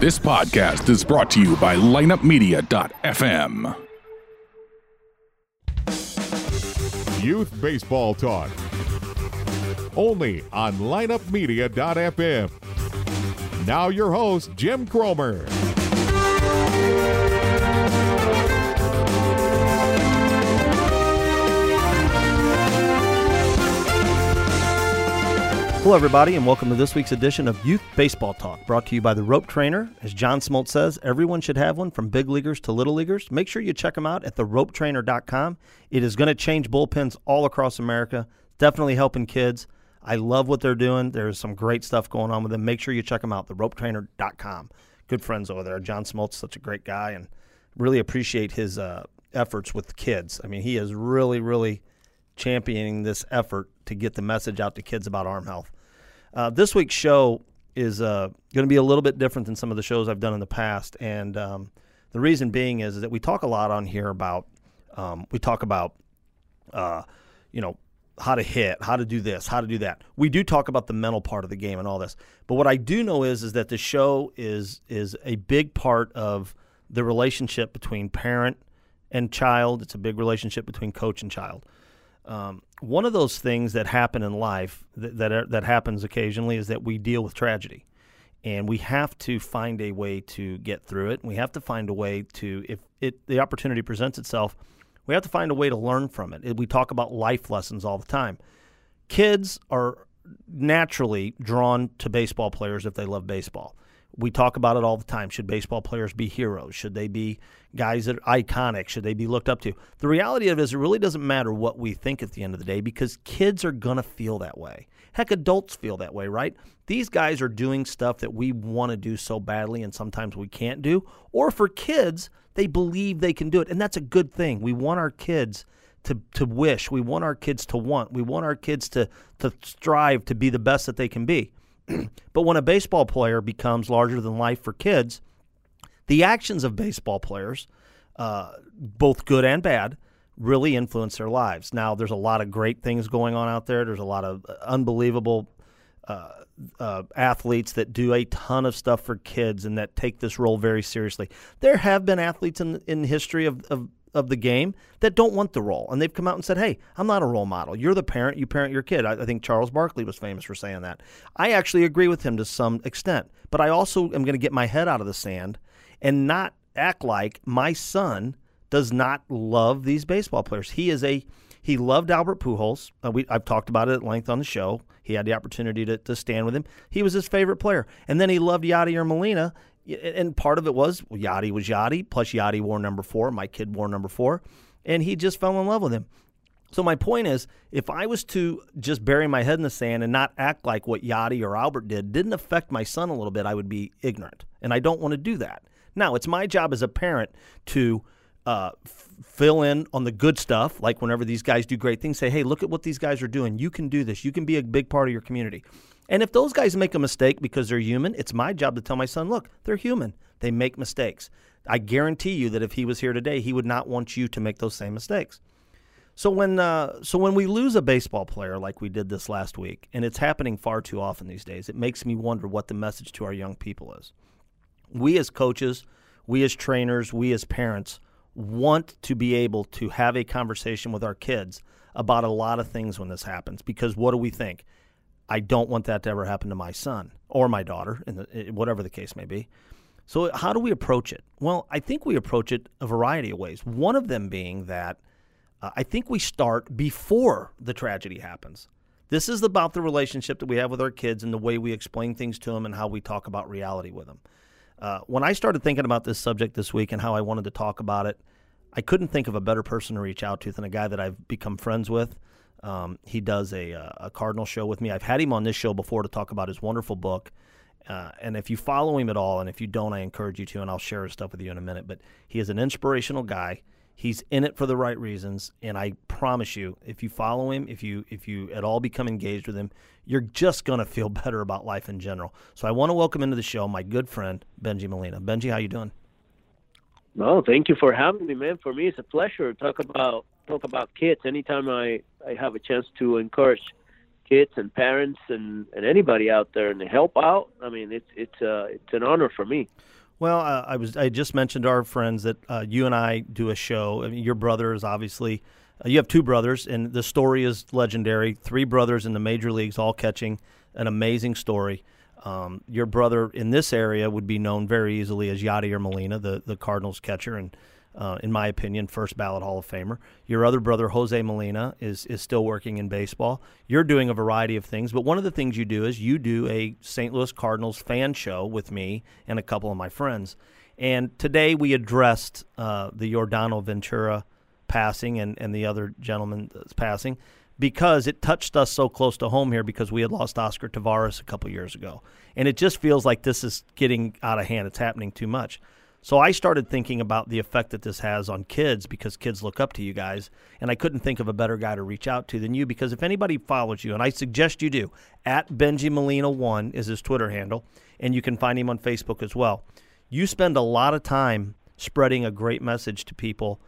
This podcast is brought to you by lineupmedia.fm. Youth Baseball Talk. Only on lineupmedia.fm. Now your host, Jim Cromer. Hello, everybody, and welcome to this week's edition of Youth Baseball Talk, brought to you by the Rope Trainer. As John Smoltz says, everyone should have one from big leaguers to little leaguers. Make sure you check them out at theropetrainer.com. It is going to change bullpens all across America, definitely helping kids. I love what they're doing. There's some great stuff going on with them. Make sure you check them out, theropetrainer.com. Good friends over there. John Smoltz, such a great guy, and really appreciate his uh, efforts with kids. I mean, he is really, really championing this effort to get the message out to kids about arm health. Uh, this week's show is uh, going to be a little bit different than some of the shows I've done in the past, and um, the reason being is, is, that we talk a lot on here about um, we talk about uh, you know how to hit, how to do this, how to do that. We do talk about the mental part of the game and all this, but what I do know is is that the show is is a big part of the relationship between parent and child. It's a big relationship between coach and child. Um, one of those things that happen in life that that, are, that happens occasionally is that we deal with tragedy, and we have to find a way to get through it. We have to find a way to, if it the opportunity presents itself, we have to find a way to learn from it. We talk about life lessons all the time. Kids are naturally drawn to baseball players if they love baseball we talk about it all the time. Should baseball players be heroes? Should they be guys that are iconic? Should they be looked up to? The reality of it is, it really doesn't matter what we think at the end of the day because kids are going to feel that way. Heck, adults feel that way, right? These guys are doing stuff that we want to do so badly and sometimes we can't do. Or for kids, they believe they can do it. And that's a good thing. We want our kids to, to wish. We want our kids to want. We want our kids to, to strive to be the best that they can be. but when a baseball player becomes larger than life for kids, the actions of baseball players, uh, both good and bad, really influence their lives. Now, there's a lot of great things going on out there. There's a lot of uh, unbelievable uh, uh, athletes that do a ton of stuff for kids and that take this role very seriously. There have been athletes in in history of, of of the game that don't want the role. And they've come out and said, hey, I'm not a role model. You're the parent, you parent your kid. I, I think Charles Barkley was famous for saying that. I actually agree with him to some extent. But I also am going to get my head out of the sand and not act like my son does not love these baseball players. He is a he loved Albert Pujols. Uh, we, I've talked about it at length on the show. He had the opportunity to, to stand with him. He was his favorite player. And then he loved Yadier Molina, and part of it was well, Yadi was Yadi, plus Yadi wore number four. My kid wore number four, and he just fell in love with him. So my point is, if I was to just bury my head in the sand and not act like what Yadi or Albert did didn't affect my son a little bit, I would be ignorant, and I don't want to do that. Now, it's my job as a parent to uh, f- fill in on the good stuff, like whenever these guys do great things, say, "Hey, look at what these guys are doing. You can do this. You can be a big part of your community." And if those guys make a mistake because they're human, it's my job to tell my son, look, they're human. They make mistakes. I guarantee you that if he was here today, he would not want you to make those same mistakes. So when uh, so when we lose a baseball player like we did this last week, and it's happening far too often these days, it makes me wonder what the message to our young people is. We as coaches, we as trainers, we as parents want to be able to have a conversation with our kids about a lot of things when this happens because what do we think? I don't want that to ever happen to my son or my daughter, in the, whatever the case may be. So, how do we approach it? Well, I think we approach it a variety of ways. One of them being that uh, I think we start before the tragedy happens. This is about the relationship that we have with our kids and the way we explain things to them and how we talk about reality with them. Uh, when I started thinking about this subject this week and how I wanted to talk about it, I couldn't think of a better person to reach out to than a guy that I've become friends with. Um, he does a, uh, a Cardinal show with me. I've had him on this show before to talk about his wonderful book. Uh, and if you follow him at all, and if you don't, I encourage you to, and I'll share his stuff with you in a minute. But he is an inspirational guy. He's in it for the right reasons, and I promise you, if you follow him, if you if you at all become engaged with him, you're just gonna feel better about life in general. So I want to welcome into the show my good friend Bengie Molina. Bengie, how you doing? No, thank you for having me, man. For me, it's a pleasure to talk about talk about kids. Anytime I I have a chance to encourage kids and parents and, and anybody out there and help out, I mean, it's it's uh, it's an honor for me. Well, uh, I was I just mentioned to our friends that uh, you and I do a show. I mean, your brother is obviously uh, you have two brothers, and the story is legendary. Three brothers in the major leagues, all catching an amazing story. Um, your brother in this area would be known very easily as Yadier Molina, the the Cardinals catcher, and uh, in my opinion, first ballot Hall of Famer. Your other brother, Jose Molina, is is still working in baseball. You're doing a variety of things, but one of the things you do is you do a St. Louis Cardinals fan show with me and a couple of my friends. And today we addressed uh, the Yordano Ventura passing and, and the other gentleman's passing because it touched us so close to home here because we had lost Oscar Taveras a couple years ago. And it just feels like this is getting out of hand. It's happening too much. So I started thinking about the effect that this has on kids because kids look up to you guys. And I couldn't think of a better guy to reach out to than you because if anybody follows you, and I suggest you do, at Bengie Molina1 is his Twitter handle, and you can find him on Facebook as well. You spend a lot of time spreading a great message to people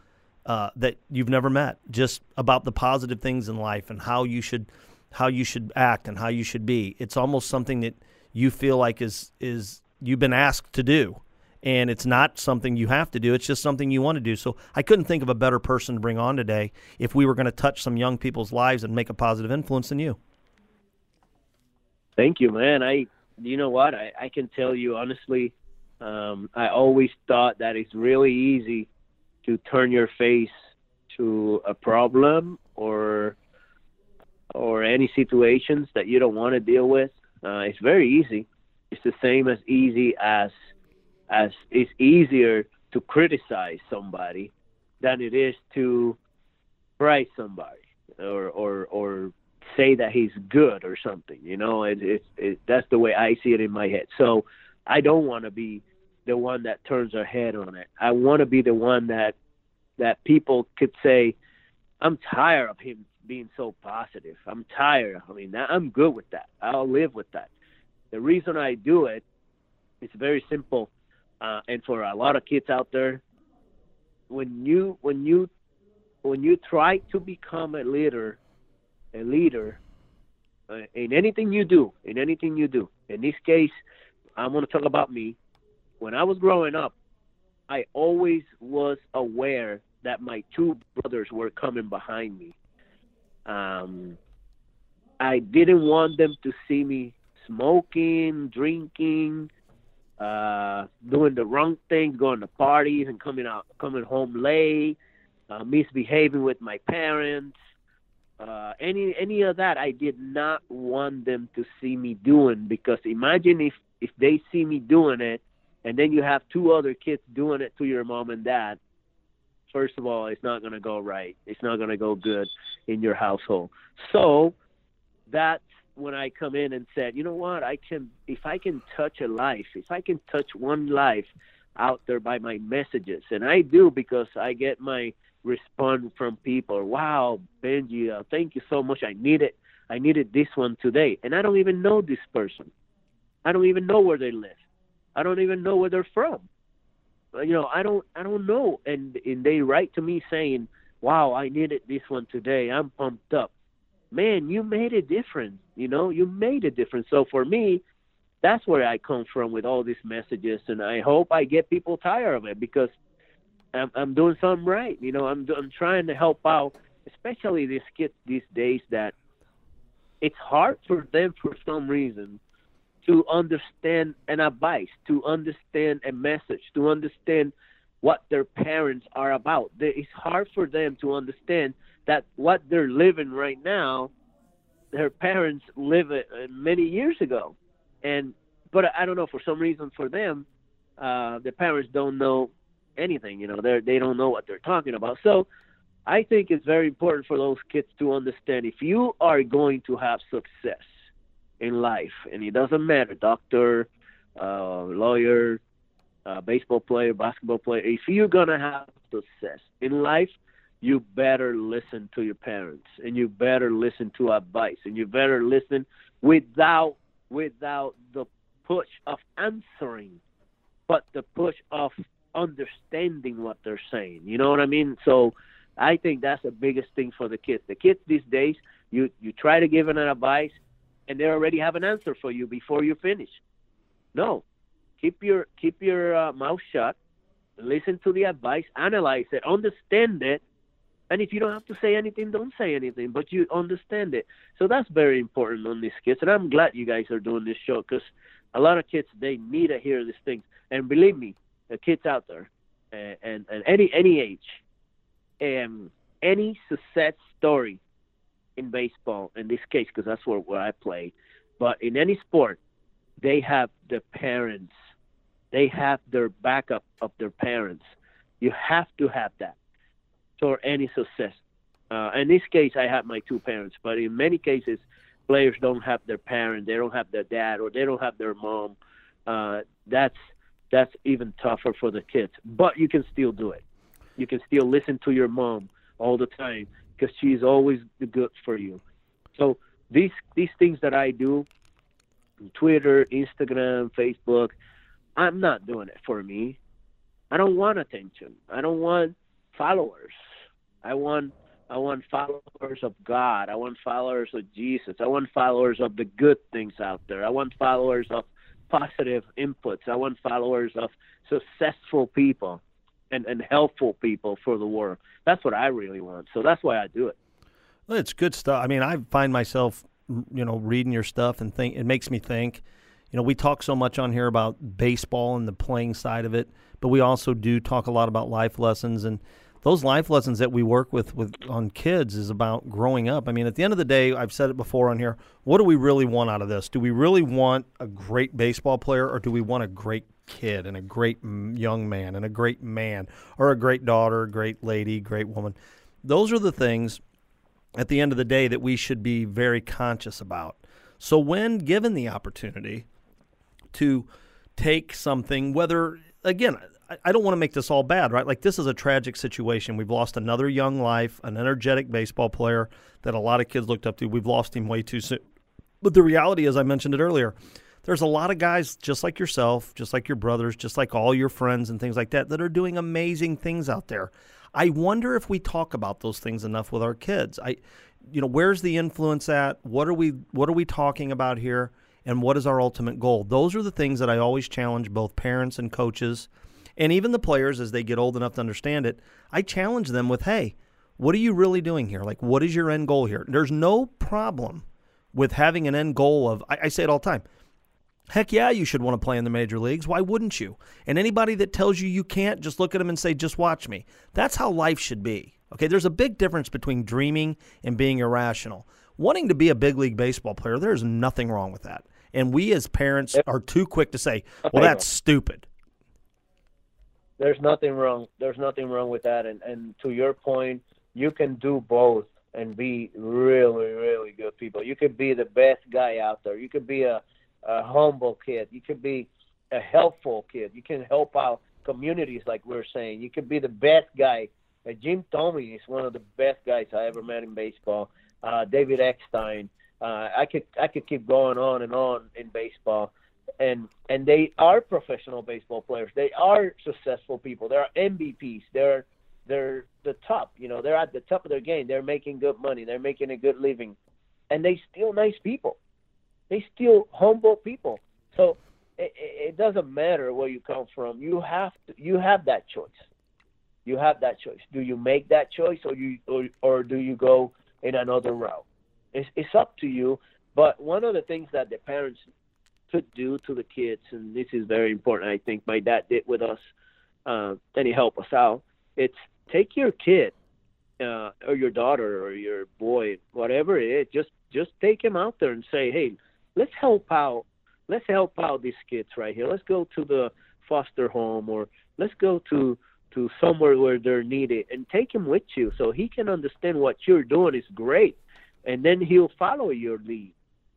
uh, that you've never met, just about the positive things in life and how you should how you should act and how you should be. It's almost something that you feel like is is you've been asked to do and it's not something you have to do. It's just something you want to do. So I couldn't think of a better person to bring on today if we were going to touch some young people's lives and make a positive influence than you. Thank you, man. I, you know what? I, I can tell you honestly, um, I always thought that it's really easy to turn your face to a problem or or any situations that you don't want to deal with. Uh, it's very easy. It's the same as easy as as it's easier to criticize somebody than it is to praise somebody or or or say that he's good or something. You know, it, it, it that's the way I see it in my head. So I don't want to be the one that turns their head on it. I want to be the one that that people could say, "I'm tired of him being so positive. I'm tired. I mean, I'm good with that. I'll live with that." The reason I do it, it is very simple uh, and for a lot of kids out there, when you when you when you try to become a leader, a leader uh, in anything you do, in anything you do. In this case, I'm going to talk about me. When I was growing up, I always was aware that my two brothers were coming behind me. Um, I didn't want them to see me smoking, drinking, uh, doing the wrong things, going to parties and coming out, coming home late, uh, misbehaving with my parents, uh, any any of that. I did not want them to see me doing because imagine if if they see me doing it, and then you have two other kids doing it to your mom and dad. First of all, it's not going to go right. It's not going to go good in your household. So that's when I come in and said, you know what, I can if I can touch a life, if I can touch one life out there by my messages, and I do because I get my response from people. Wow, Bengie, uh, thank you so much. I need it. I needed this one today, and I don't even know this person. I don't even know where they live. I don't even know where they're from. You know, I don't. I don't know. And and they write to me saying, "Wow, I needed this one today. I'm pumped up." Man, you made a difference. You know, you made a difference. So for me, that's where I come from with all these messages, and I hope I get people tired of it because I'm, I'm doing something right. You know, I'm I'm trying to help out, especially these kids these days that it's hard for them for some reason to understand an advice, to understand a message, to understand what their parents are about. It's hard for them to understand that what they're living right now, their parents live it uh, many years ago, and but I don't know for some reason for them, uh, the parents don't know anything. You know, they they don't know what they're talking about. So I think it's very important for those kids to understand if you are going to have success in life, and it doesn't matter, doctor, uh, lawyer, uh, baseball player, basketball player, if you're gonna have success in life, you better listen to your parents and you better listen to advice and you better listen without without the push of answering but the push of understanding what they're saying you know what i mean so i think that's the biggest thing for the kids the kids these days You you try to give an advice, and they already have an answer for you before you finish. No, keep your keep your uh, mouth shut. Listen to the advice, analyze it, understand it, and if you don't have to say anything, don't say anything, but you understand it. So that's very important on these kids, and I'm glad you guys are doing this show because a lot of kids they need to hear these things. And believe me, the kids out there, and and, and any any age, um, any success story in baseball, in this case, because that's where, where I play, but in any sport, they have the parents, they have their backup of their parents. You have to have that for any success. Uh, in this case, I have my two parents, but in many cases, players don't have their parent, they don't have their dad, or they don't have their mom. Uh, that's that's even tougher for the kids. But you can still do it. You can still listen to your mom all the time because she's always good for you. So these these things that I do, Twitter, Instagram, Facebook, I'm not doing it for me. I don't want attention. I don't want followers. I want I want followers of God. I want followers of Jesus. I want followers of the good things out there. I want followers of positive inputs. I want followers of successful people and, and helpful people for the world. That's what I really want. So that's why I do it. Well, it's good stuff. I mean, I find myself, you know, reading your stuff and think it makes me think. You know, we talk so much on here about baseball and the playing side of it, but we also do talk a lot about life lessons and those life lessons that we work with with on kids is about growing up. I mean, at the end of the day, I've said it before on here. What do we really want out of this? Do we really want a great baseball player, or do we want a great kid and a great young man and a great man, or a great daughter, a great lady, great woman? Those are the things at the end of the day that we should be very conscious about. So when given the opportunity to take something, whether again, I don't want to make this all bad, right? Like this is a tragic situation. We've lost another young life, an energetic baseball player that a lot of kids looked up to. We've lost him way too soon. But the reality, as I mentioned it earlier, there's a lot of guys just like yourself, just like your brothers, just like all your friends and things like that that are doing amazing things out there. I wonder if we talk about those things enough with our kids. I you know, where's the influence at? What are we what are we talking about here? And what is our ultimate goal? Those are the things that I always challenge both parents and coaches and even the players, as they get old enough to understand it, I challenge them with, hey, what are you really doing here? Like, what is your end goal here? There's no problem with having an end goal of, I, I say it all the time. Heck yeah, you should want to play in the major leagues. Why wouldn't you? And anybody that tells you you can't, just look at them and say, just watch me. That's how life should be. Okay, there's a big difference between dreaming and being irrational. Wanting to be a big league baseball player, there's nothing wrong with that. And we as parents are too quick to say, well, that's stupid there's nothing wrong. There's nothing wrong with that. And and to your point, you can do both and be really really good people. You could be the best guy out there. You could be a a humble kid. You could be a helpful kid. You can help out communities like we're saying. You could be the best guy. Uh, Jim Thome is one of the best guys I ever met in baseball. Uh, David Eckstein. Uh, I could I could keep going on and on in baseball and and they are professional baseball players. They are successful people. They are MVPs. They're they're the top. You know, they're at the top of their game. They're making good money. They're making a good living, and they still nice people. They still humble people. So it, it doesn't matter where you come from. You have to, you have that choice. You have that choice. Do you make that choice, or you or, or do you go in another route? It's it's up to you. But one of the things that the parents could do to the kids, and this is very important. I think my dad did with us, uh, and he helped us out. It's take your kid uh, or your daughter or your boy, whatever it is, just just take him out there and say, hey, let's help out. Let's help out these kids right here. Let's go to the foster home or let's go to to somewhere where they're needed and take him with you so he can understand what you're doing is great and then he'll follow your lead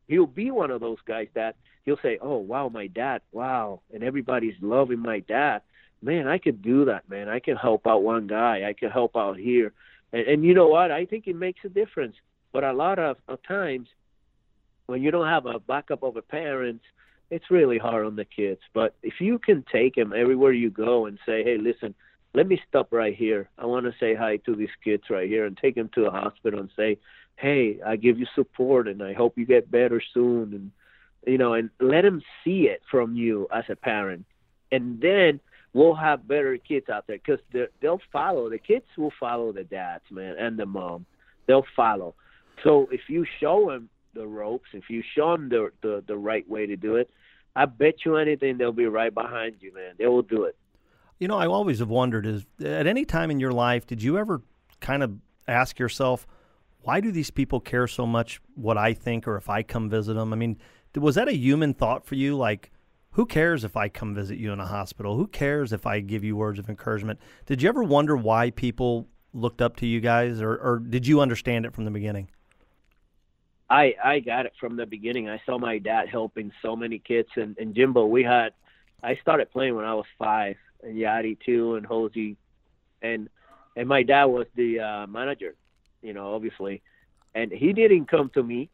he'll be one of those guys that he'll say, "Oh wow, my dad, wow," and everybody's loving my dad. Man, I could do that, man. I can help out one guy. I can help out here, and, and you know what? I think it makes a difference. But a lot of, of times, when you don't have a backup of a parent, it's really hard on the kids. But if you can take them everywhere you go and say, "Hey, listen, let me stop right here. I want to say hi to these kids right here and take them to the hospital and say, hey, I give you support and I hope you get better soon. And, you know, and let them see it from you as a parent. And then we'll have better kids out there because they'll follow. The kids will follow the dads, man, and the mom. They'll follow. So if you show them the ropes, if you show them the, the, the right way to do it, I bet you anything they'll be right behind you, man. They will do it. You know, I always have wondered is at any time in your life did you ever kind of ask yourself, why do these people care so much what I think or if I come visit them? I mean, was that a human thought for you? Like, who cares if I come visit you in a hospital? Who cares if I give you words of encouragement? Did you ever wonder why people looked up to you guys, or, or did you understand it from the beginning? I I got it from the beginning. I saw my dad helping so many kids, and, and Jimbo, we had. I started playing when I was five, and Yadi too, and Hosey, and and my dad was the uh, manager, you know, obviously, and he didn't come to me.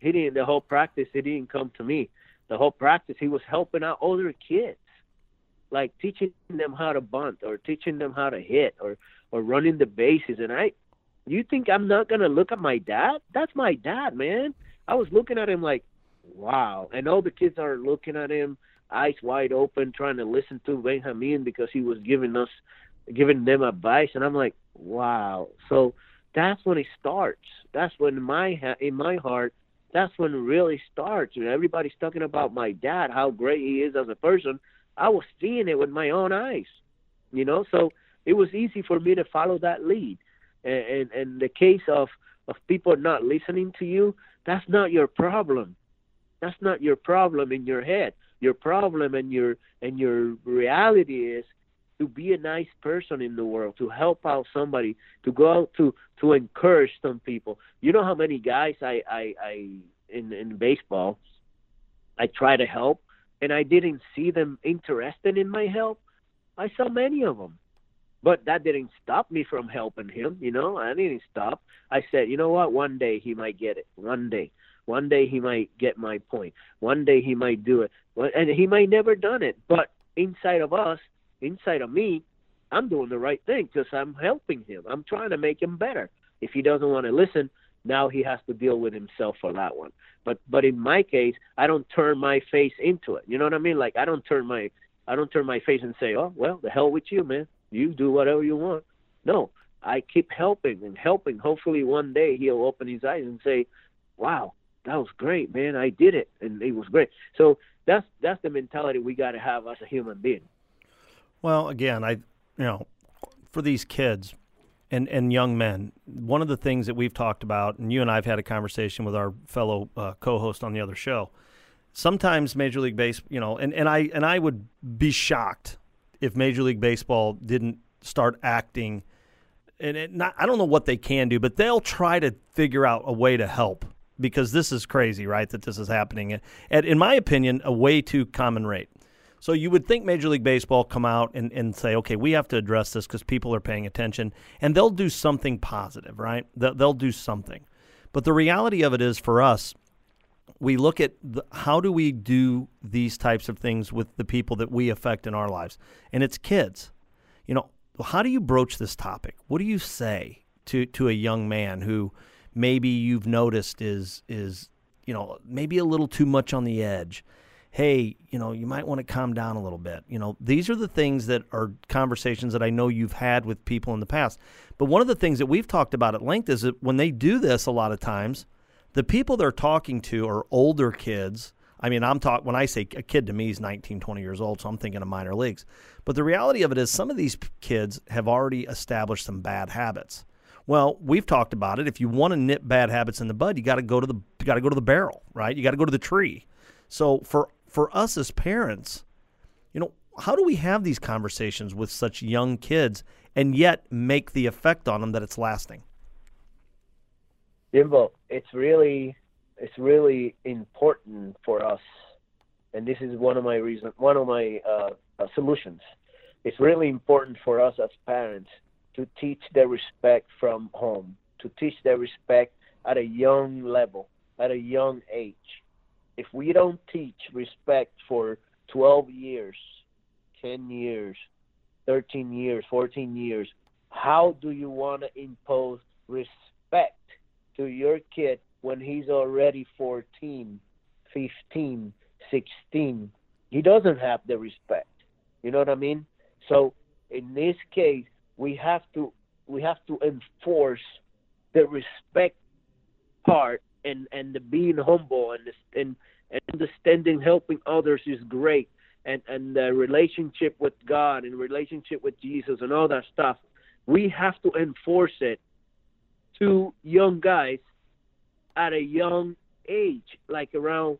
He didn't the whole practice. He didn't come to me. The whole practice, he was helping out older kids, like teaching them how to bunt or teaching them how to hit or or running the bases. And I, you think I'm not gonna look at my dad? That's my dad, man. I was looking at him like, wow. And all the kids are looking at him eyes wide open, trying to listen to Benjamin because he was giving us, giving them advice, and I'm like, wow. So that's when it starts. That's when my ha- in my heart, that's when it really starts. And everybody's talking about my dad, how great he is as a person. I was seeing it with my own eyes, you know. So it was easy for me to follow that lead. And and, and the case of of people not listening to you, that's not your problem. That's not your problem in your head your problem and your and your reality is to be a nice person in the world, to help out somebody, to go out to to encourage some people. You know how many guys I I, I in in baseball I try to help and I didn't see them interested in my help. I saw many of them. But that didn't stop me from helping him, you know. I didn't stop. I said, you know what? One day he might get it. One day. One day he might get my point. One day he might do it. And he might never done it. But inside of us, inside of me, I'm doing the right thing because I'm helping him. I'm trying to make him better. If he doesn't want to listen, now he has to deal with himself for that one. But but in my case, I don't turn my face into it. You know what I mean? Like I don't turn my I don't turn my face and say, "Oh, well, the hell with you, man. You do whatever you want." No, I keep helping and helping. Hopefully, one day he'll open his eyes and say, "Wow, that was great, man. I did it, and it was great. So that's that's the mentality we got to have as a human being. Well, again, I you know, for these kids and and young men, one of the things that we've talked about, and you and I've had a conversation with our fellow uh, co-host on the other show. Sometimes Major League Base, you know, and, and I and I would be shocked if Major League Baseball didn't start acting. And not, I don't know what they can do, but they'll try to figure out a way to help because this is crazy, right? That this is happening at, in my opinion, a way too common rate. So you would think Major League Baseball come out and, and say, okay, we have to address this because people are paying attention, and they'll do something positive, right? They'll, do something. But the reality of it is, for us, we look at the, how do we do these types of things with the people that we affect in our lives, and it's kids. You know, how do you broach this topic? What do you say to to a young man who maybe you've noticed is is you know maybe a little too much on the edge. Hey you know you might want to calm down a little bit. You know these are the things that are conversations that i know you've had with people in the past. But one of the things that we've talked about at length is that when they do this a lot of times the people they're talking to are older kids. I mean i'm talking when i say a kid to me is 19 20 years old so i'm thinking of minor leagues. But the reality of it is some of these kids have already established some bad habits well, we've talked about it. If you want to nip bad habits in the bud, you got to go to the you got to go to the barrel, right? You got to go to the tree. So for for us as parents, you know, how do we have these conversations with such young kids and yet make the effect on them that it's lasting? Jimbo, it's really it's really important for us, and this is one of my reasons, one of my uh, uh, solutions. It's really important for us as parents to teach the respect from home, to teach the respect at a young level, at a young age. If we don't teach respect for 12 years, 10 years, 13 years, 14 years, how do you want to impose respect to your kid when he's already 14, 15, 16? He doesn't have the respect. You know what I mean? So in this case, we have to we have to enforce the respect part and and the being humble and the, and, and understanding helping others is great. And and the relationship with God and relationship with Jesus and all that stuff we have to enforce it to young guys at a young age like around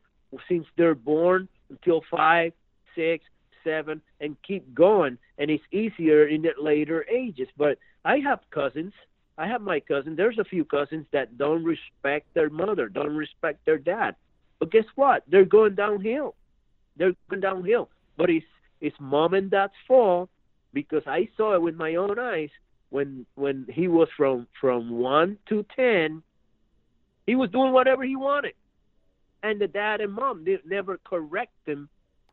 since they're born until five six seven and keep going and it's easier in the later ages but i have cousins I have my cousin. There's a few cousins that don't respect their mother, don't respect their dad. But guess what? They're going downhill. They're going downhill. But it's it's mom and dad's fault because I saw it with my own eyes when when he was from from one to ten. He was doing whatever he wanted, and the dad and mom did never correct him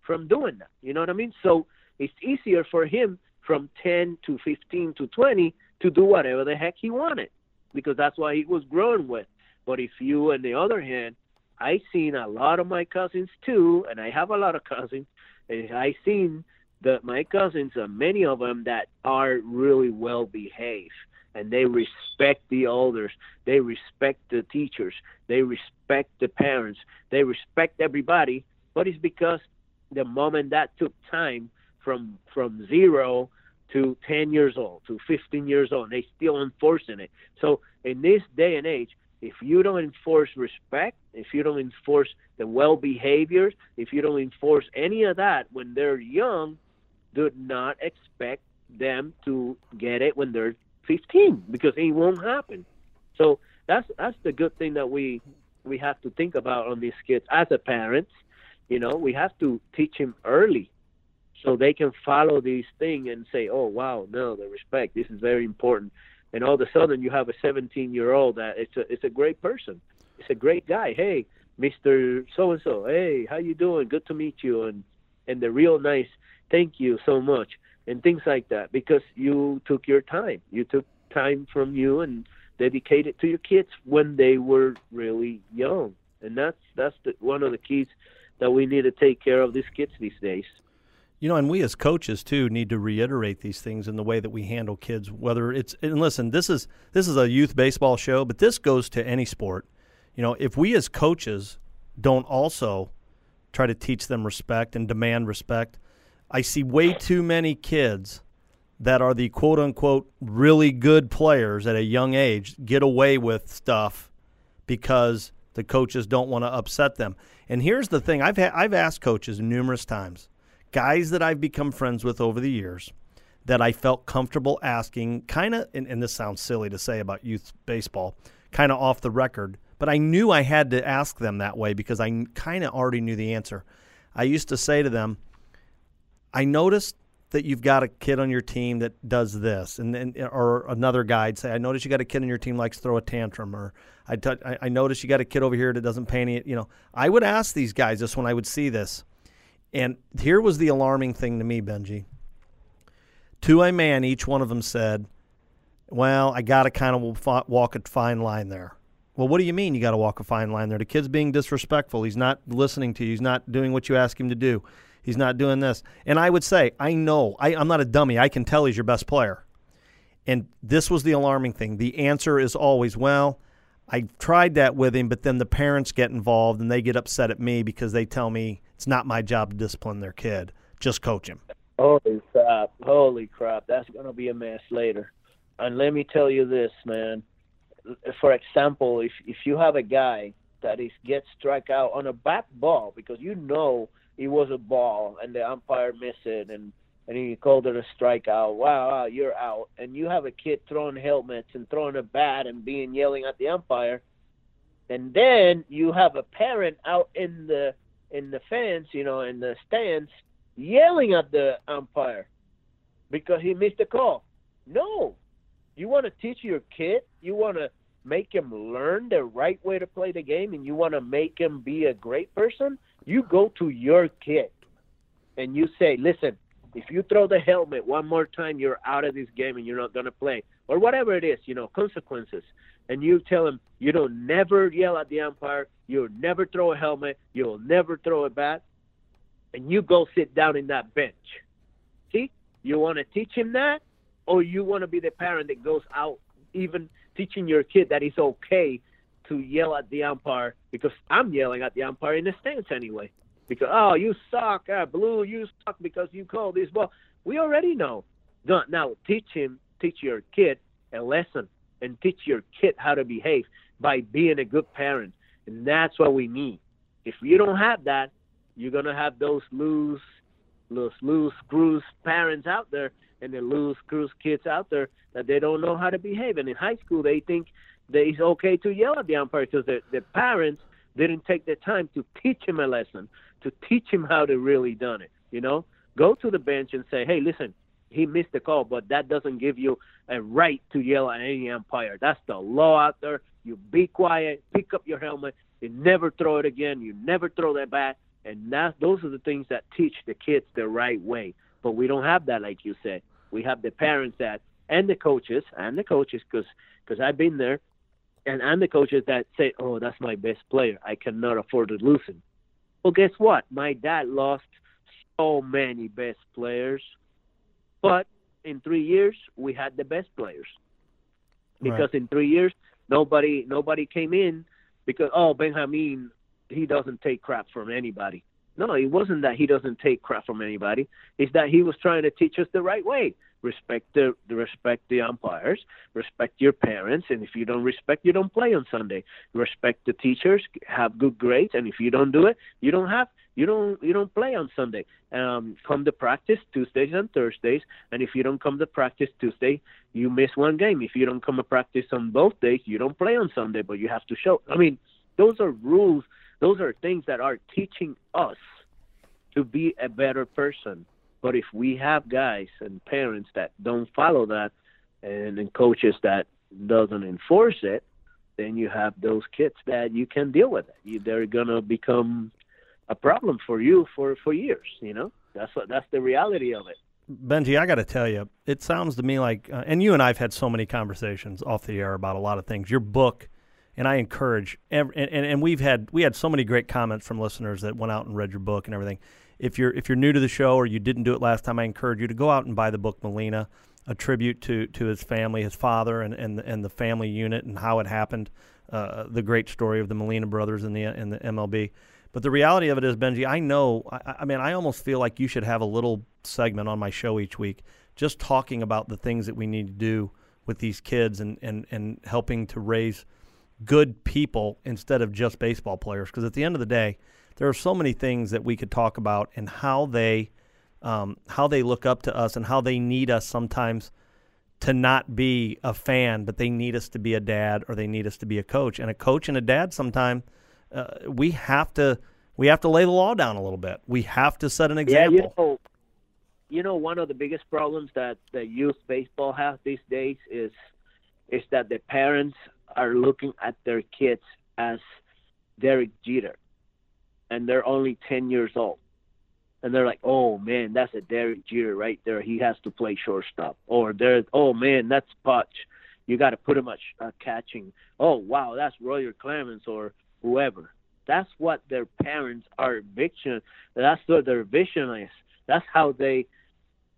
from doing that. You know what I mean? So it's easier for him from 10 to 15 to 20 to do whatever the heck he wanted because that's what he was growing with. But if you, on the other hand, I seen a lot of my cousins too, and I have a lot of cousins, and I seen that my cousins, uh, many of them that are really well behaved, and they respect the elders, they respect the teachers, they respect the parents, they respect everybody. But it's because the moment that took time from from zero to 10 years old, to 15 years old. They still enforcing it. So in this day and age, if you don't enforce respect, if you don't enforce the well behaviors, if you don't enforce any of that when they're young, do not expect them to get it when they're 15 because it won't happen. So that's that's the good thing that we we have to think about on these kids as a parents. You know, we have to teach them early so they can follow these things and say, "Oh, wow, no, the respect. This is very important." And all of a sudden, you have a 17-year-old that it's a it's a great person. It's a great guy. Hey, Mister So and So. Hey, how you doing? Good to meet you. And and the real nice. Thank you so much. And things like that because you took your time. You took time from you and dedicated to your kids when they were really young. And that's that's the, one of the keys that we need to take care of these kids these days. You know, and we as coaches too need to reiterate these things in the way that we handle kids. Whether it's and listen, this is this is a youth baseball show, but this goes to any sport. You know, if we as coaches don't also try to teach them respect and demand respect, I see way too many kids that are the quote unquote really good players at a young age get away with stuff because the coaches don't want to upset them. And here's the thing: I've ha- I've asked coaches numerous times guys that I've become friends with over the years that I felt comfortable asking, kind of, and, and, this sounds silly to say about youth baseball, kind of off the record, but I knew I had to ask them that way because I kind of already knew the answer. I used to say to them, I noticed that you've got a kid on your team that does this, and, then or another guy'd say, I notice you got a kid on your team likes to throw a tantrum, or I, t- I noticed you got a kid over here that doesn't pay any. You know, I would ask these guys this when I would see this. And here was the alarming thing to me, Bengie. To a man, each one of them said, Well, I got to kind of walk a fine line there. Well, what do you mean you got to walk a fine line there? The kid's being disrespectful. He's not listening to you. He's not doing what you ask him to do. He's not doing this. And I would say, I know. I, I'm not a dummy. I can tell he's your best player. And this was the alarming thing. The answer is always, well, I tried that with him, but then the parents get involved and they get upset at me because they tell me it's not my job to discipline their kid. Just coach him. Holy crap! Holy crap! That's gonna be a mess later. And let me tell you this, man. For example, if if you have a guy that is gets struck out on a bat ball because you know it was a ball and the umpire missed it and and he called it a strikeout. Wow, wow, you're out. And you have a kid throwing helmets and throwing a bat and being yelling at the umpire. And then you have a parent out in the in the fence, you know, in the stands, yelling at the umpire because he missed a call. No, you want to teach your kid, you want to make him learn the right way to play the game, and you want to make him be a great person. You go to your kid and you say, "Listen, if you throw the helmet one more time, you're out of this game and you're not going to play, or whatever it is, you know, consequences. And you tell him you don't never yell at the umpire, you'll never throw a helmet, you'll never throw a bat, and you go sit down in that bench. See, you want to teach him that, or you want to be the parent that goes out even teaching your kid that it's okay to yell at the umpire because I'm yelling at the umpire in the stands anyway. Because oh, you suck, uh, blue, you suck because you called this ball. We already know. Now, now teach him, teach your kid a lesson, and teach your kid how to behave by being a good parent, and that's what we need. If you don't have that, you're gonna have those loose, loose, loose screws parents out there, and the loose screws kids out there that they don't know how to behave. And in high school, they think that it's okay to yell at the umpire because the, the parents didn't take the time to teach him a lesson, to teach him how to really done it. You know, go to the bench and say, hey, listen, he missed the call, but that doesn't give you a right to yell at any umpire. That's the law out there. You be quiet, pick up your helmet, you never throw it again, you never throw that bat, and that those are the things that teach the kids the right way. But we don't have that, like you said. We have the parents that and the coaches and the coaches because I've been there and and the coaches that say, "Oh, that's my best player. I cannot afford to lose him." Well, guess what? My dad lost so many best players, but in three years we had the best players because Right. in three years nobody nobody came in because oh Benjamin he doesn't take crap from anybody. No, it wasn't that he doesn't take crap from anybody. It's that he was trying to teach us the right way. Respect the, respect the umpires, respect your parents, and if you don't respect, you don't play on Sunday. Respect the teachers, have good grades, and if you don't do it, you don't have you don't you don't play on Sunday. Um, come to practice Tuesdays and Thursdays, and if you don't come to practice Tuesday, you miss one game. If you don't come to practice on both days, you don't play on Sunday, but you have to show. I mean, those are rules. Those are things that are teaching us to be a better person. But if we have guys and parents that don't follow that, and, and coaches that doesn't enforce it, then you have those kids that you can deal with it. You, they're gonna become a problem for you for for years. You know, that's what that's the reality of it. Bengie, I got to tell you, it sounds to me like, uh, and you and I've had so many conversations off the air about a lot of things. Your book, and I encourage, every, and, and, and we've had we had so many great comments from listeners that went out and read your book and everything. If you're if you're new to the show or you didn't do it last time, I encourage you to go out and buy the book Molina, a tribute to to his family, his father, and and and the family unit and how it happened. Uh, the great story of the Molina brothers in the in the MLB. But the reality of it is, Bengie, I know. I, I mean, I almost feel like you should have a little segment on my show each week, just talking about the things that we need to do with these kids and and and helping to raise good people instead of just baseball players. Because at the end of the day, there are so many things that we could talk about and how they um, how they look up to us and how they need us sometimes to not be a fan, but they need us to be a dad or they need us to be a coach. And a coach and a dad sometimes uh, we have to we have to lay the law down a little bit. We have to set an example. Yeah, you know, you know, one of the biggest problems that the youth baseball has these days is is that the parents are looking at their kids as Derek Jeter, and they're only ten years old, and they're like, "Oh man, that's a Derek Jeter right there. He has to play shortstop." Or they're, "Oh man, that's Pudge. You got to put him at uh, catching." Oh wow, that's Roger Clemens or whoever. That's what their parents are vision. That's what their vision is. That's how they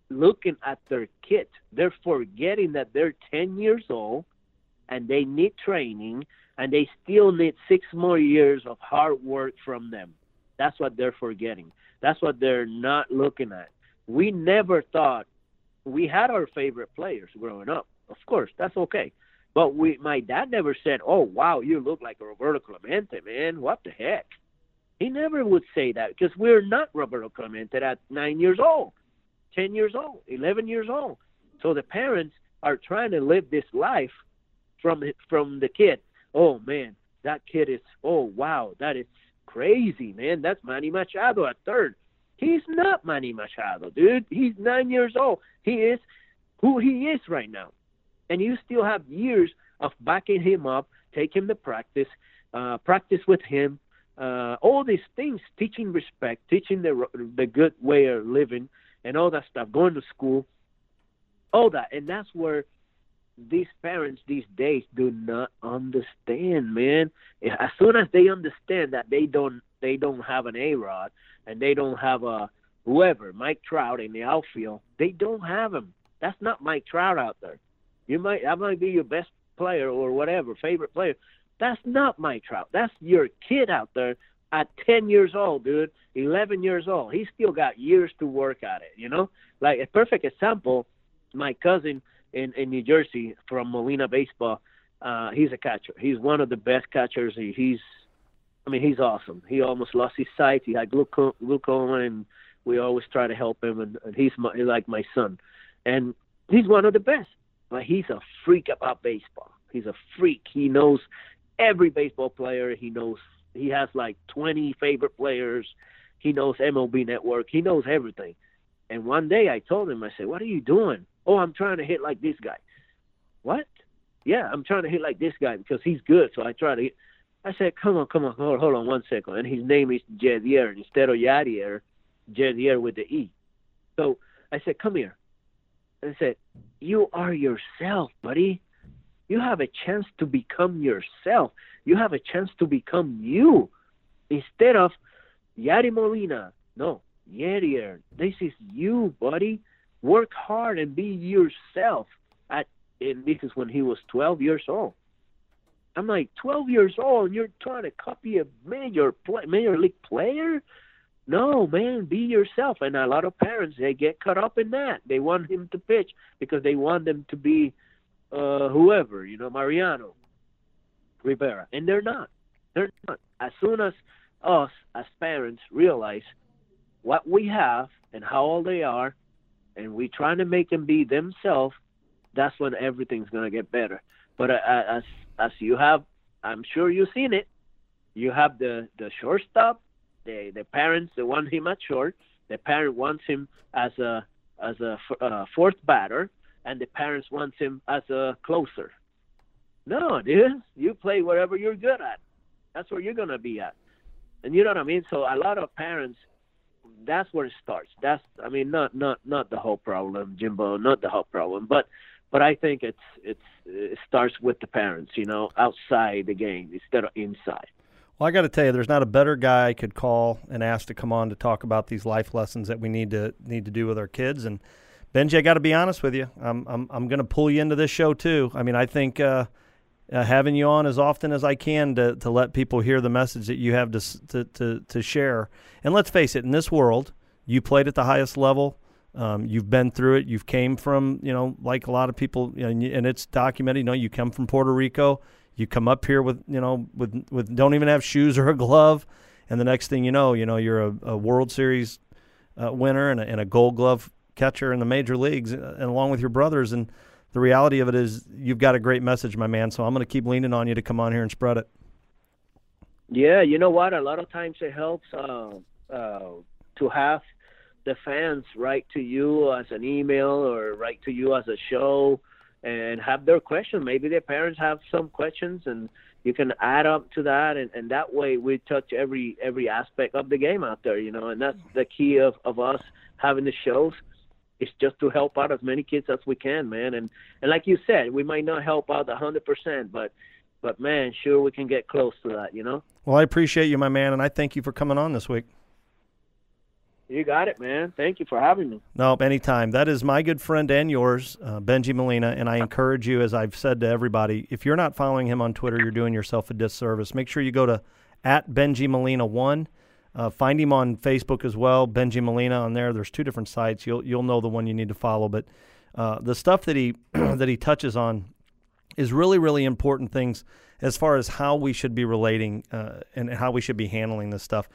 looking at their kids. They're forgetting that they're 10 years old and they need training and they still need six more years of hard work from them. That's what they're forgetting. That's what they're not looking at. We never thought we had our favorite players growing up. Of course, that's okay. But we, my dad never said, "Oh, wow, you look like Roberto Clemente, man. What the heck?" He never would say that because we're not Roberto Clemente at nine years old, ten years old, eleven years old. So the parents are trying to live this life from from the kid. Oh man, that kid is. Oh wow, that is crazy, man. That's Manny Machado at third. He's not Manny Machado, dude. He's nine years old. He is who he is right now and you still have years of backing him up, take him to practice, uh, practice with him, uh, all these things, teaching respect, teaching the the good way of living, and all that stuff, going to school, all that, and that's where these parents these days do not understand, man. As soon as they understand that they don't they don't have an A Rod and they don't have a whoever Mike Trout in the outfield, they don't have him. That's not Mike Trout out there. You might that might be your best player or whatever favorite player. That's not Mike Trout. That's your kid out there at 10 years old, dude, 11 years old. He still got years to work at it, you know? Like a perfect example, my cousin in, in New Jersey from Molina Baseball, uh, he's a catcher. He's one of the best catchers. He, he's, I mean, he's awesome. He almost lost his sight. He had glaucoma, glaucoma and we always try to help him. And, and he's, my, like my son. And he's one of the best. But he's a freak about baseball. He's a freak. He knows every baseball player. He knows he has like 20 favorite players. He knows MLB Network. He knows everything. And one day I told him, I said, "What are you doing?" Oh, I'm trying to hit like this guy. What? Yeah, I'm trying to hit like this guy because he's good. So I try to. Hit. I said, "Come on, come on, hold, hold on one second. And his name is Jedier instead of Yadier, Jedier with the E. So I said, "Come here." And I said, "You are yourself, buddy. You have a chance to become yourself. You have a chance to become you instead of Yadi Molina. No, Yadier. This is you, buddy. Work hard and be yourself. At and this is when he was 12 years old. I'm like 12 years old, and you're trying to copy a major play, major league player. No, man, be yourself. And a lot of parents they get caught up in that. They want him to pitch because they want them to be uh, whoever, you know, Mariano, Rivera, and they're not. They're not. As soon as us as parents realize what we have and how old they are, and we trying to make them be themselves, that's when everything's gonna get better. But uh, as as you have, I'm sure you've seen it. You have the the shortstop. The the parents they want him at short. The parent wants him as a as a uh, fourth batter, and the parents wants him as a closer. No, dude, you play whatever you're good at. That's where you're gonna be at. And you know what I mean? So a lot of parents that's where it starts. That's I mean not not not the whole problem, Jimbo, not the whole problem, but but I think it's it's it starts with the parents, you know, outside the game instead of inside. Well, I got to tell you, there's not a better guy I could call and ask to come on to talk about these life lessons that we need to need to do with our kids. And Bengie, I got to be honest with you, I'm I'm I'm going to pull you into this show too. I mean, I think. Uh, uh, having you on as often as I can to, to let people hear the message that you have to, to, to, to share. And let's face it, in this world, you played at the highest level. Um, you've been through it. You've came from, you know, like a lot of people, you know, and it's documented. You know, you come from Puerto Rico. You come up here with, you know, with with don't even have shoes or a glove, and the next thing you know, you know, you're a, a World Series uh, winner and a, and a Gold Glove catcher in the major leagues, and along with your brothers. And the reality of it is you've got a great message, my man. So I'm going to keep leaning on you to come on here and spread it. Yeah, you know what? A lot of times it helps uh, uh, to have the fans write to you as an email or write to you as a show and have their question. Maybe their parents have some questions and you can add up to that and, and that way we touch every every aspect of the game out there, you know, and that's the key of, of us having the shows it's just to help out as many kids as we can, man. And and like you said, we might not help out a hundred percent, but but man, sure we can get close to that, you know. Well, I appreciate you, my man, and I thank you for coming on this week. You got it, man. Thank you for having me. No, anytime. That is my good friend and yours, uh, Bengie Molina, and I encourage you, as I've said to everybody, if you're not following him on Twitter, you're doing yourself a disservice. Make sure you go to at Bengie Molina one uh, find him on Facebook as well, Bengie Molina on there. There's two different sites. You'll you'll know the one you need to follow. But uh, the stuff that he that he touches on is really really important things as far as how we should be relating uh, and how we should be handling this stuff.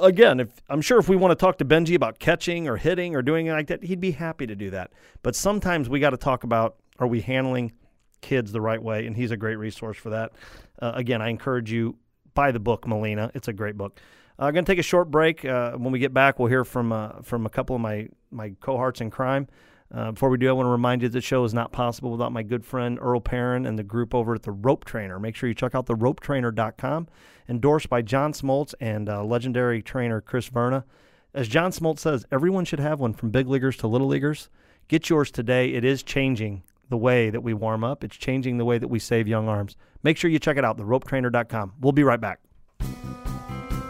Again, if I'm sure if we want to talk to Bengie about catching or hitting or doing like that, he'd be happy to do that. But sometimes we got to talk about are we handling kids the right way, and he's a great resource for that. Uh, again, I encourage you buy the book, Molina. It's a great book. I'm uh, going to take a short break. Uh, when we get back, we'll hear from uh, from a couple of my my cohorts in crime. Uh, before we do, I want to remind you that the show is not possible without my good friend Earl Perrin and the group over at the Rope Trainer. Make sure you check out the ropetrainer.com, endorsed by John Smoltz and uh, legendary trainer Chris Verna. As John Smoltz says, everyone should have one from big leaguers to little leaguers. Get yours today. It is changing the way that we warm up, it's changing the way that we save young arms. Make sure you check it out, theropetrainer.com. We'll be right back.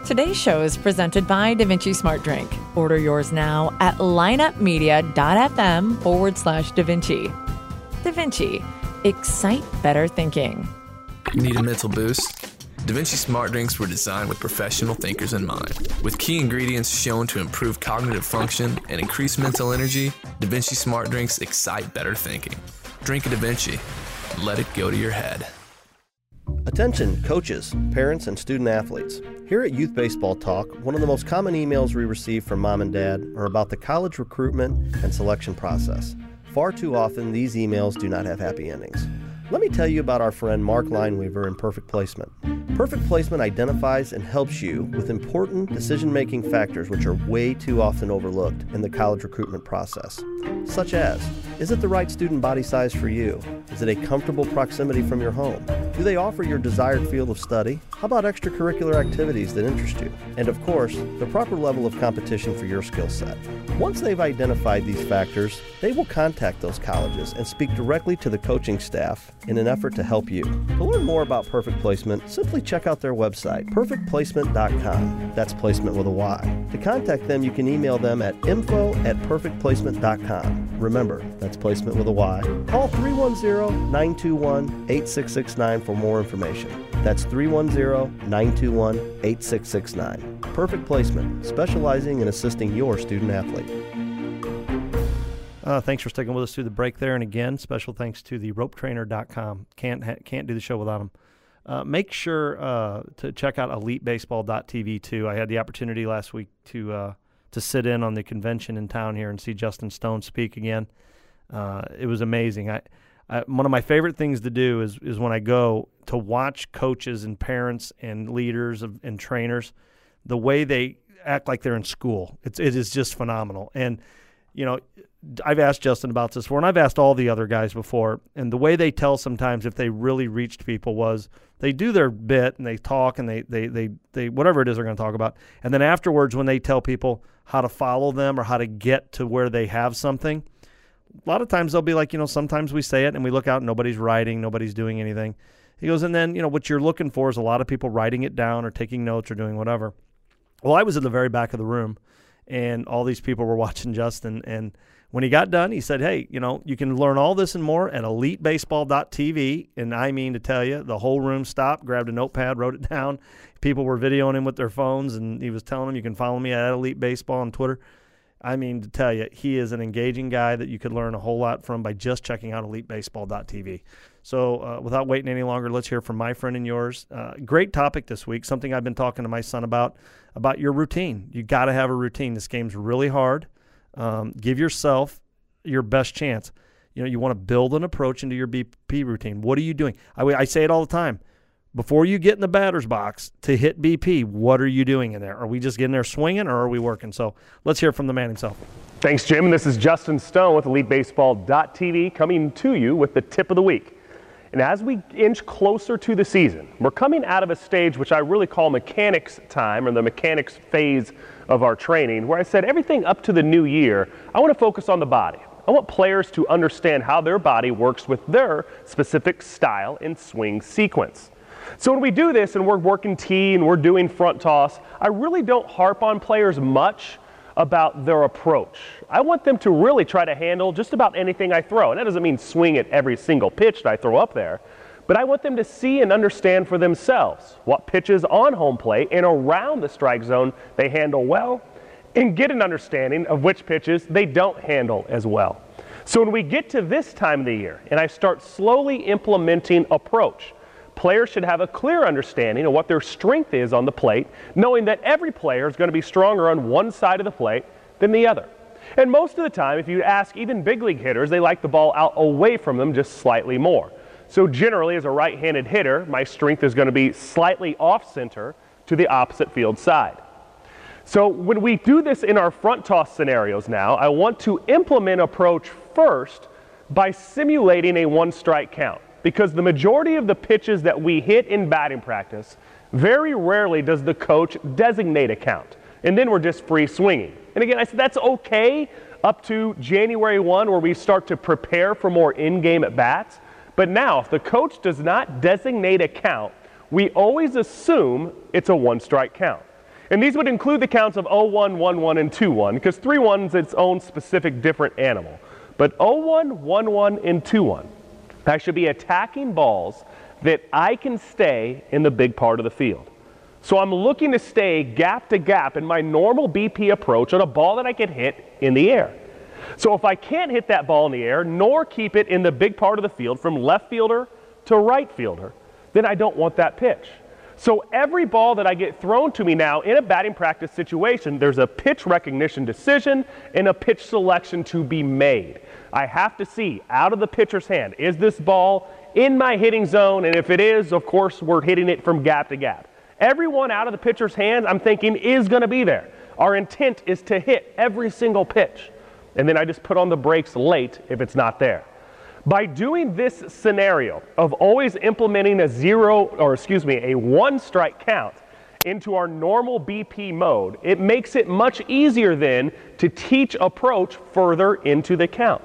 Today's show is presented by DaVinci Smart Drink. Order yours now at lineupmedia.fm forward slash DaVinci. DaVinci, excite better thinking. You need a mental boost? DaVinci Smart Drinks were designed with professional thinkers in mind. With key ingredients shown to improve cognitive function and increase mental energy, DaVinci Smart Drinks excite better thinking. Drink a DaVinci. Let it go to your head. Attention, coaches, parents, and student athletes. Here at Youth Baseball Talk, one of the most common emails we receive from mom and dad are about the college recruitment and selection process. Far too often, these emails do not have happy endings. Let me tell you about our friend Mark Lineweaver in Perfect Playcement. Perfect Playcement identifies and helps you with important decision making factors which are way too often overlooked in the college recruitment process, such as is it the right student body size for you? Is it a comfortable proximity from your home? Do they offer your desired field of study? How about extracurricular activities that interest you? And of course, the proper level of competition for your skill set. Once they've identified these factors, they will contact those colleges and speak directly to the coaching staff in an effort to help you. To learn more about Perfect Playcement, simply check out their website, perfectplaycement.com. That's placement with a Y. To contact them, you can email them at info at perfectplaycement.com. Remember, that's placement with a Y. Call 310 921 8669 for more information. That's 310 921 8669. Perfect Playcement, specializing in assisting your student athlete. Uh, thanks for sticking with us through the break there. And again, special thanks to the ropetrainer.com. Can't, ha- can't do the show without them. Uh, make sure uh, to check out elitebaseball.tv too. I had the opportunity last week to uh, to sit in on the convention in town here and see Justin Stone speak again. Uh, it was amazing. I, I, one of my favorite things to do is is when I go to watch coaches and parents and leaders of, and trainers, the way they act like they're in school. It's it is just phenomenal. And you know, I've asked Justin about this before, and I've asked all the other guys before. And the way they tell sometimes if they really reached people was they do their bit and they talk and they they they, they whatever it is they're going to talk about, and then afterwards when they tell people how to follow them or how to get to where they have something, a lot of times they'll be like, you know, sometimes we say it and we look out, and nobody's writing, nobody's doing anything. He goes, and then you know what you're looking for is a lot of people writing it down or taking notes or doing whatever. Well, I was in the very back of the room, and all these people were watching Justin and when he got done, he said, Hey, you know, you can learn all this and more at elitebaseball.tv. And I mean to tell you, the whole room stopped, grabbed a notepad, wrote it down. People were videoing him with their phones, and he was telling them, You can follow me at Elite Baseball on Twitter. I mean to tell you, he is an engaging guy that you could learn a whole lot from by just checking out elitebaseball.tv. So, uh, without waiting any longer, let's hear from my friend and yours. Uh, great topic this week, something I've been talking to my son about about your routine. You got to have a routine. This game's really hard. Um, give yourself your best chance. You know, you want to build an approach into your BP routine. What are you doing? I, I say it all the time. Before you get in the batter's box to hit BP, what are you doing in there? Are we just getting there swinging or are we working? So let's hear from the man himself. Thanks, Jim. And This is Justin Stone with EliteBaseball.tv coming to you with the tip of the week. And as we inch closer to the season, we're coming out of a stage which I really call mechanics time or the mechanics phase of our training, where I said everything up to the new year, I want to focus on the body. I want players to understand how their body works with their specific style and swing sequence. So when we do this and we're working tee and we're doing front toss, I really don't harp on players much about their approach. I want them to really try to handle just about anything I throw. And that doesn't mean swing at every single pitch that I throw up there, but I want them to see and understand for themselves what pitches on home plate and around the strike zone they handle well and get an understanding of which pitches they don't handle as well. So when we get to this time of the year and I start slowly implementing approach, players should have a clear understanding of what their strength is on the plate, knowing that every player is going to be stronger on one side of the plate than the other. And most of the time, if you ask even big league hitters, they like the ball out away from them just slightly more. So generally, as a right-handed hitter, my strength is going to be slightly off center to the opposite field side. So when we do this in our front toss scenarios now, I want to implement approach first by simulating a one strike count. Because the majority of the pitches that we hit in batting practice, very rarely does the coach designate a count. And then we're just free swinging. And again, I said that's okay up to January 1 where we start to prepare for more in game at bats. But now, if the coach does not designate a count, we always assume it's a one strike count. And these would include the counts of 0-1, 1-1, and 2-1, because 3-1 is its own specific different animal. But 0-1, 1-1, and 2-1, I should be attacking balls that I can stay in the big part of the field. So I'm looking to stay gap to gap in my normal BP approach on a ball that I can hit in the air. So if I can't hit that ball in the air, nor keep it in the big part of the field from left fielder to right fielder, then I don't want that pitch. So every ball that I get thrown to me now in a batting practice situation, there's a pitch recognition decision and a pitch selection to be made. I have to see out of the pitcher's hand, is this ball in my hitting zone? And if it is, of course, we're hitting it from gap to gap. Everyone out of the pitcher's hand, I'm thinking, is going to be there. Our intent is to hit every single pitch. And then I just put on the brakes late if it's not there. By doing this scenario of always implementing a zero, or excuse me, a one strike count into our normal BP mode, it makes it much easier then to teach approach further into the count.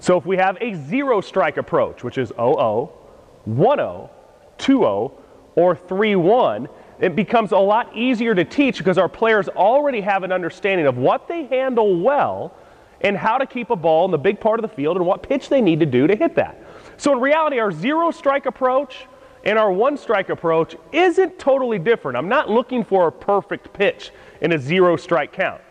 So if we have a zero strike approach, which is 0-0, 1 0, 2 0, or 3 1, it becomes a lot easier to teach because our players already have an understanding of what they handle well and how to keep a ball in the big part of the field and what pitch they need to do to hit that. So in reality, our zero strike approach and our one strike approach isn't totally different. I'm not looking for a perfect pitch in a zero strike count.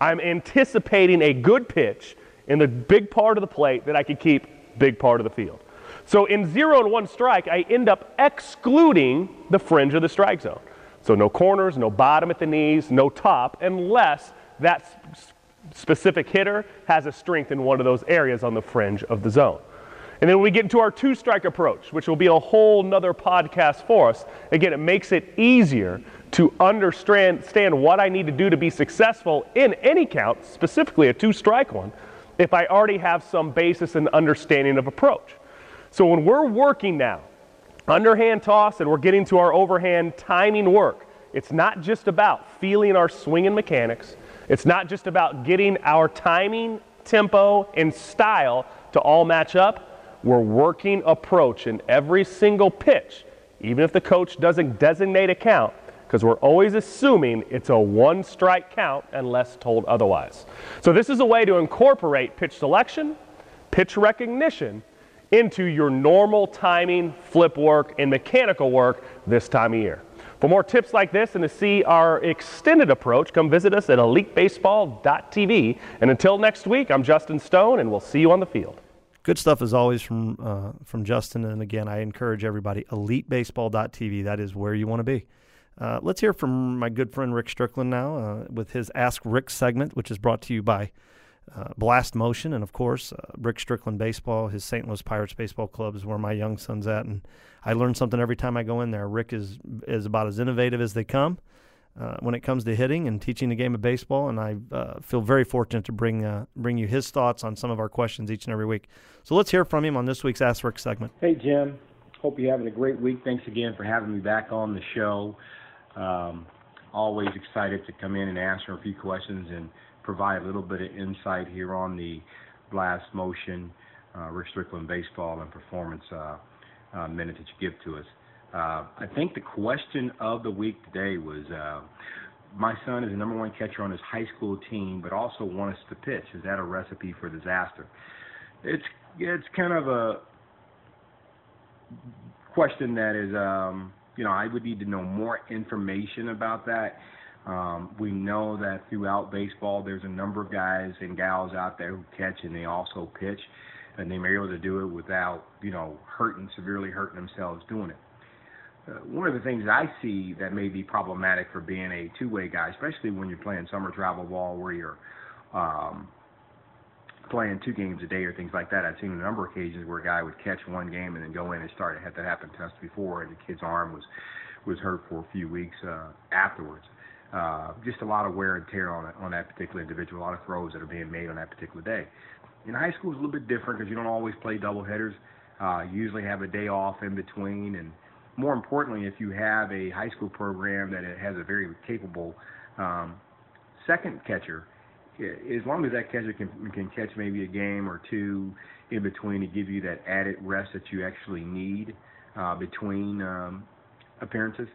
I'm anticipating a good pitch in the big part of the plate that I could keep big part of the field. So in zero and one strike, I end up excluding the fringe of the strike zone. So no corners, no bottom at the knees, no top, unless that specific hitter has a strength in one of those areas on the fringe of the zone. And then we get into our two strike approach, which will be a whole nother podcast for us. Again, it makes it easier to understand what I need to do to be successful in any count, specifically a two strike one, if I already have some basis and understanding of approach. So when we're working now, underhand toss, and we're getting to our overhand timing work, it's not just about feeling our swinging mechanics. It's not just about getting our timing, tempo, and style to all match up. We're working approach in every single pitch, even if the coach doesn't designate a count, because we're always assuming it's a one strike count unless told otherwise. So, this is a way to incorporate pitch selection, pitch recognition into your normal timing, flip work, and mechanical work this time of year. For more tips like this and to see our extended approach, come visit us at elitebaseball.tv. And until next week, I'm Justin Stone, and we'll see you on the field. Good stuff as always from uh, from Justin. And again, I encourage everybody elitebaseball.tv. That is where you want to be. Uh, let's hear from my good friend Rick Strickland now uh, with his Ask Rick segment, which is brought to you by uh, Blast Motion and, of course, uh, Rick Strickland Baseball. His St. Louis Pirates Baseball Club is where my young son's at, and I learn something every time I go in there. Rick is is about as innovative as they come uh, when it comes to hitting and teaching the game of baseball, and I uh, feel very fortunate to bring bring you his thoughts on some of our questions each and every week. So let's hear from him on this week's Ask Rick segment. Hey Jim, hope you're having a great week. Thanks again for having me back on the show. Um, always excited to come in and answer a few questions and provide a little bit of insight here on the blast motion, uh, Rick Strickland baseball and performance uh, uh, minute that you give to us. Uh, I think the question of the week today was uh, my son is the number one catcher on his high school team, but also wants to pitch. Is that a recipe for disaster? It's it's kind of a question that is, um, you know, I would need to know more information about that. Um, we know that throughout baseball, there's a number of guys and gals out there who catch and they also pitch, and they may be able to do it without, you know, hurting severely hurting themselves doing it. Uh, one of the things I see that may be problematic for being a two-way guy, especially when you're playing summer travel ball where you're um, playing two games a day or things like that. I've seen a number of occasions where a guy would catch one game and then go in and start. It had that happen to us before, and the kid's arm was was hurt for a few weeks uh, afterwards. Uh, just a lot of wear and tear on on that particular individual, a lot of throws that are being made on that particular day. In high school, it's a little bit different because you don't always play double headers. Uh, you usually have a day off in between, and more importantly, if you have a high school program that has a very capable um, second catcher, as long as that catcher can can catch maybe a game or two in between to give you that added rest that you actually need uh, between um, appearances,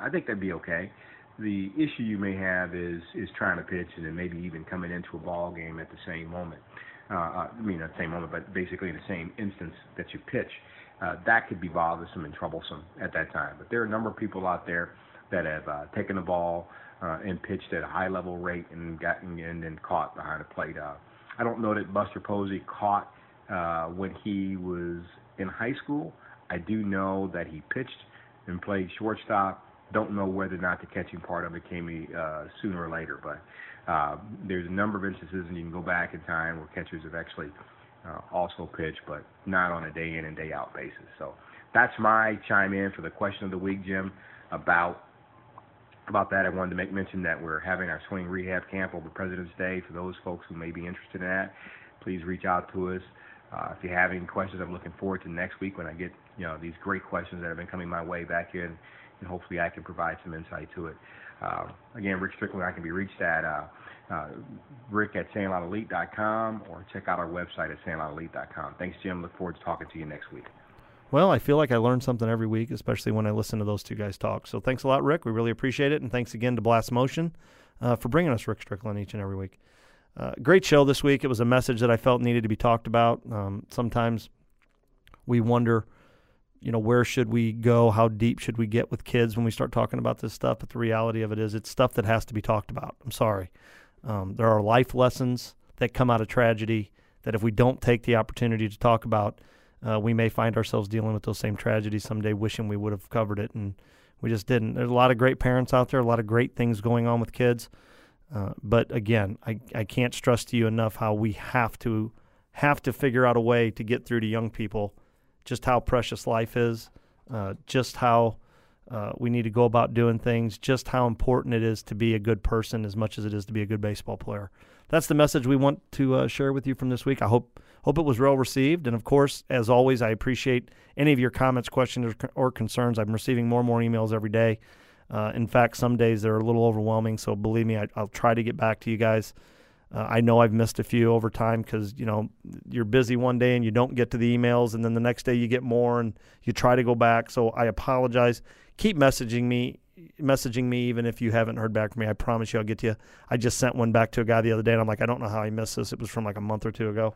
I think that'd be okay. The issue you may have is is trying to pitch and then maybe even coming into a ball game at the same moment. Uh, uh I mean, not the same moment, but basically in the same instance that you pitch. Uh, that could be bothersome and troublesome at that time. But there are a number of people out there that have uh, taken the ball uh, and pitched at a high level rate and gotten and then caught behind the plate. Uh, I don't know that Buster Posey caught uh, when he was in high school. I do know that he pitched and played shortstop. Don't know whether or not the catching part of it came uh, sooner or later, but uh, there's a number of instances, and you can go back in time where catchers have actually uh, also pitched, but not on a day in and day out basis. So that's my chime in for the question of the week, Jim, about about that. I wanted to make mention that we're having our swing rehab camp over President's Day. For those folks who may be interested in that, please reach out to us. Uh, if you have any questions, I'm looking forward to next week when I get you know these great questions that have been coming my way back and, and hopefully I can provide some insight to it. Uh, again, Rick Strickland, I can be reached at uh, uh, rick at sandlotelite.com or check out our website at sandlotelite.com. Thanks, Jim. Look forward to talking to you next week. Well, I feel like I learn something every week, especially when I listen to those two guys talk. So thanks a lot, Rick. We really appreciate it. And thanks again to Blast Motion uh, for bringing us Rick Strickland each and every week. Uh, great show this week. It was a message that I felt needed to be talked about. Um, sometimes we wonder, you know, where should we go? How deep should we get with kids when we start talking about this stuff? But the reality of it is, it's stuff that has to be talked about. I'm sorry. Um, there are life lessons that come out of tragedy that if we don't take the opportunity to talk about, uh, we may find ourselves dealing with those same tragedies someday, wishing we would have covered it, and we just didn't. There's a lot of great parents out there, a lot of great things going on with kids. Uh, but again, I, I can't stress to you enough how we have to have to figure out a way to get through to young people just how precious life is, uh, just how uh, we need to go about doing things, just how important it is to be a good person as much as it is to be a good baseball player. That's the message we want to uh, share with you from this week. I hope hope it was well received, and of course, as always, I appreciate any of your comments, questions, or, concerns. I'm receiving more and more emails every day. Uh, in fact, some days they're a little overwhelming. So believe me, I, will try to get back to you guys. Uh, I know I've missed a few over time because you know you're busy one day and you don't get to the emails, and then the next day you get more and you try to go back. So I apologize. Keep messaging me, messaging me even if you haven't heard back from me. I promise you I'll get to you. I just sent one back to a guy the other day, and I'm like, I don't know how I missed this. It was from like a month or two ago.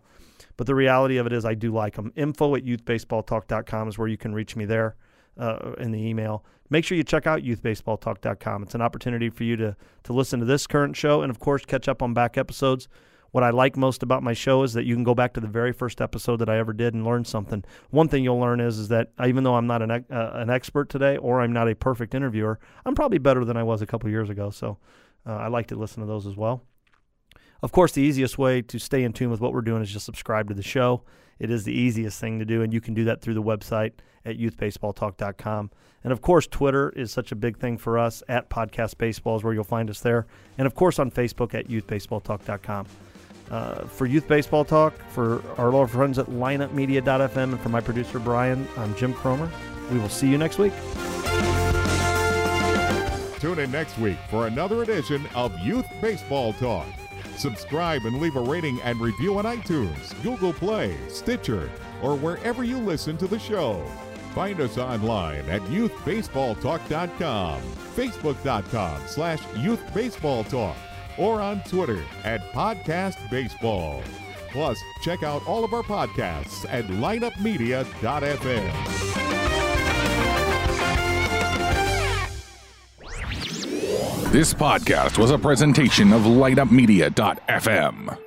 But the reality of it is, I do like them. Info at youthbaseballtalk.com is where you can reach me there uh, in the email. Make sure you check out youthbaseballtalk.com. It's an opportunity for you to to listen to this current show and of course catch up on back episodes. What I like most about my show is that you can go back to the very first episode that I ever did and learn something. One thing you'll learn is is that even though I'm not an uh, an expert today or I'm not a perfect interviewer, I'm probably better than I was a couple years ago. So uh, I like to listen to those as well. Of course, the easiest way to stay in tune with what we're doing is just subscribe to the show. It is the easiest thing to do, and you can do that through the website at youthbaseballtalk.com. And of course, Twitter is such a big thing for us at Podcast Baseball is where you'll find us there. And of course, on Facebook at youthbaseballtalk.com. Uh, for Youth Baseball Talk, for our little friends at lineupmedia.fm, and for my producer, Brian, I'm Jim Cromer. We will see you next week. Tune in next week for another edition of Youth Baseball Talk. Subscribe and leave a rating and review on iTunes, Google Play, Stitcher, or wherever you listen to the show. Find us online at youthbaseballtalk.com, facebook.com slash youthbaseballtalk, or on Twitter at podcastbaseball. Plus, check out all of our podcasts at lineupmedia.fm. This podcast was a presentation of lineupmedia.fm.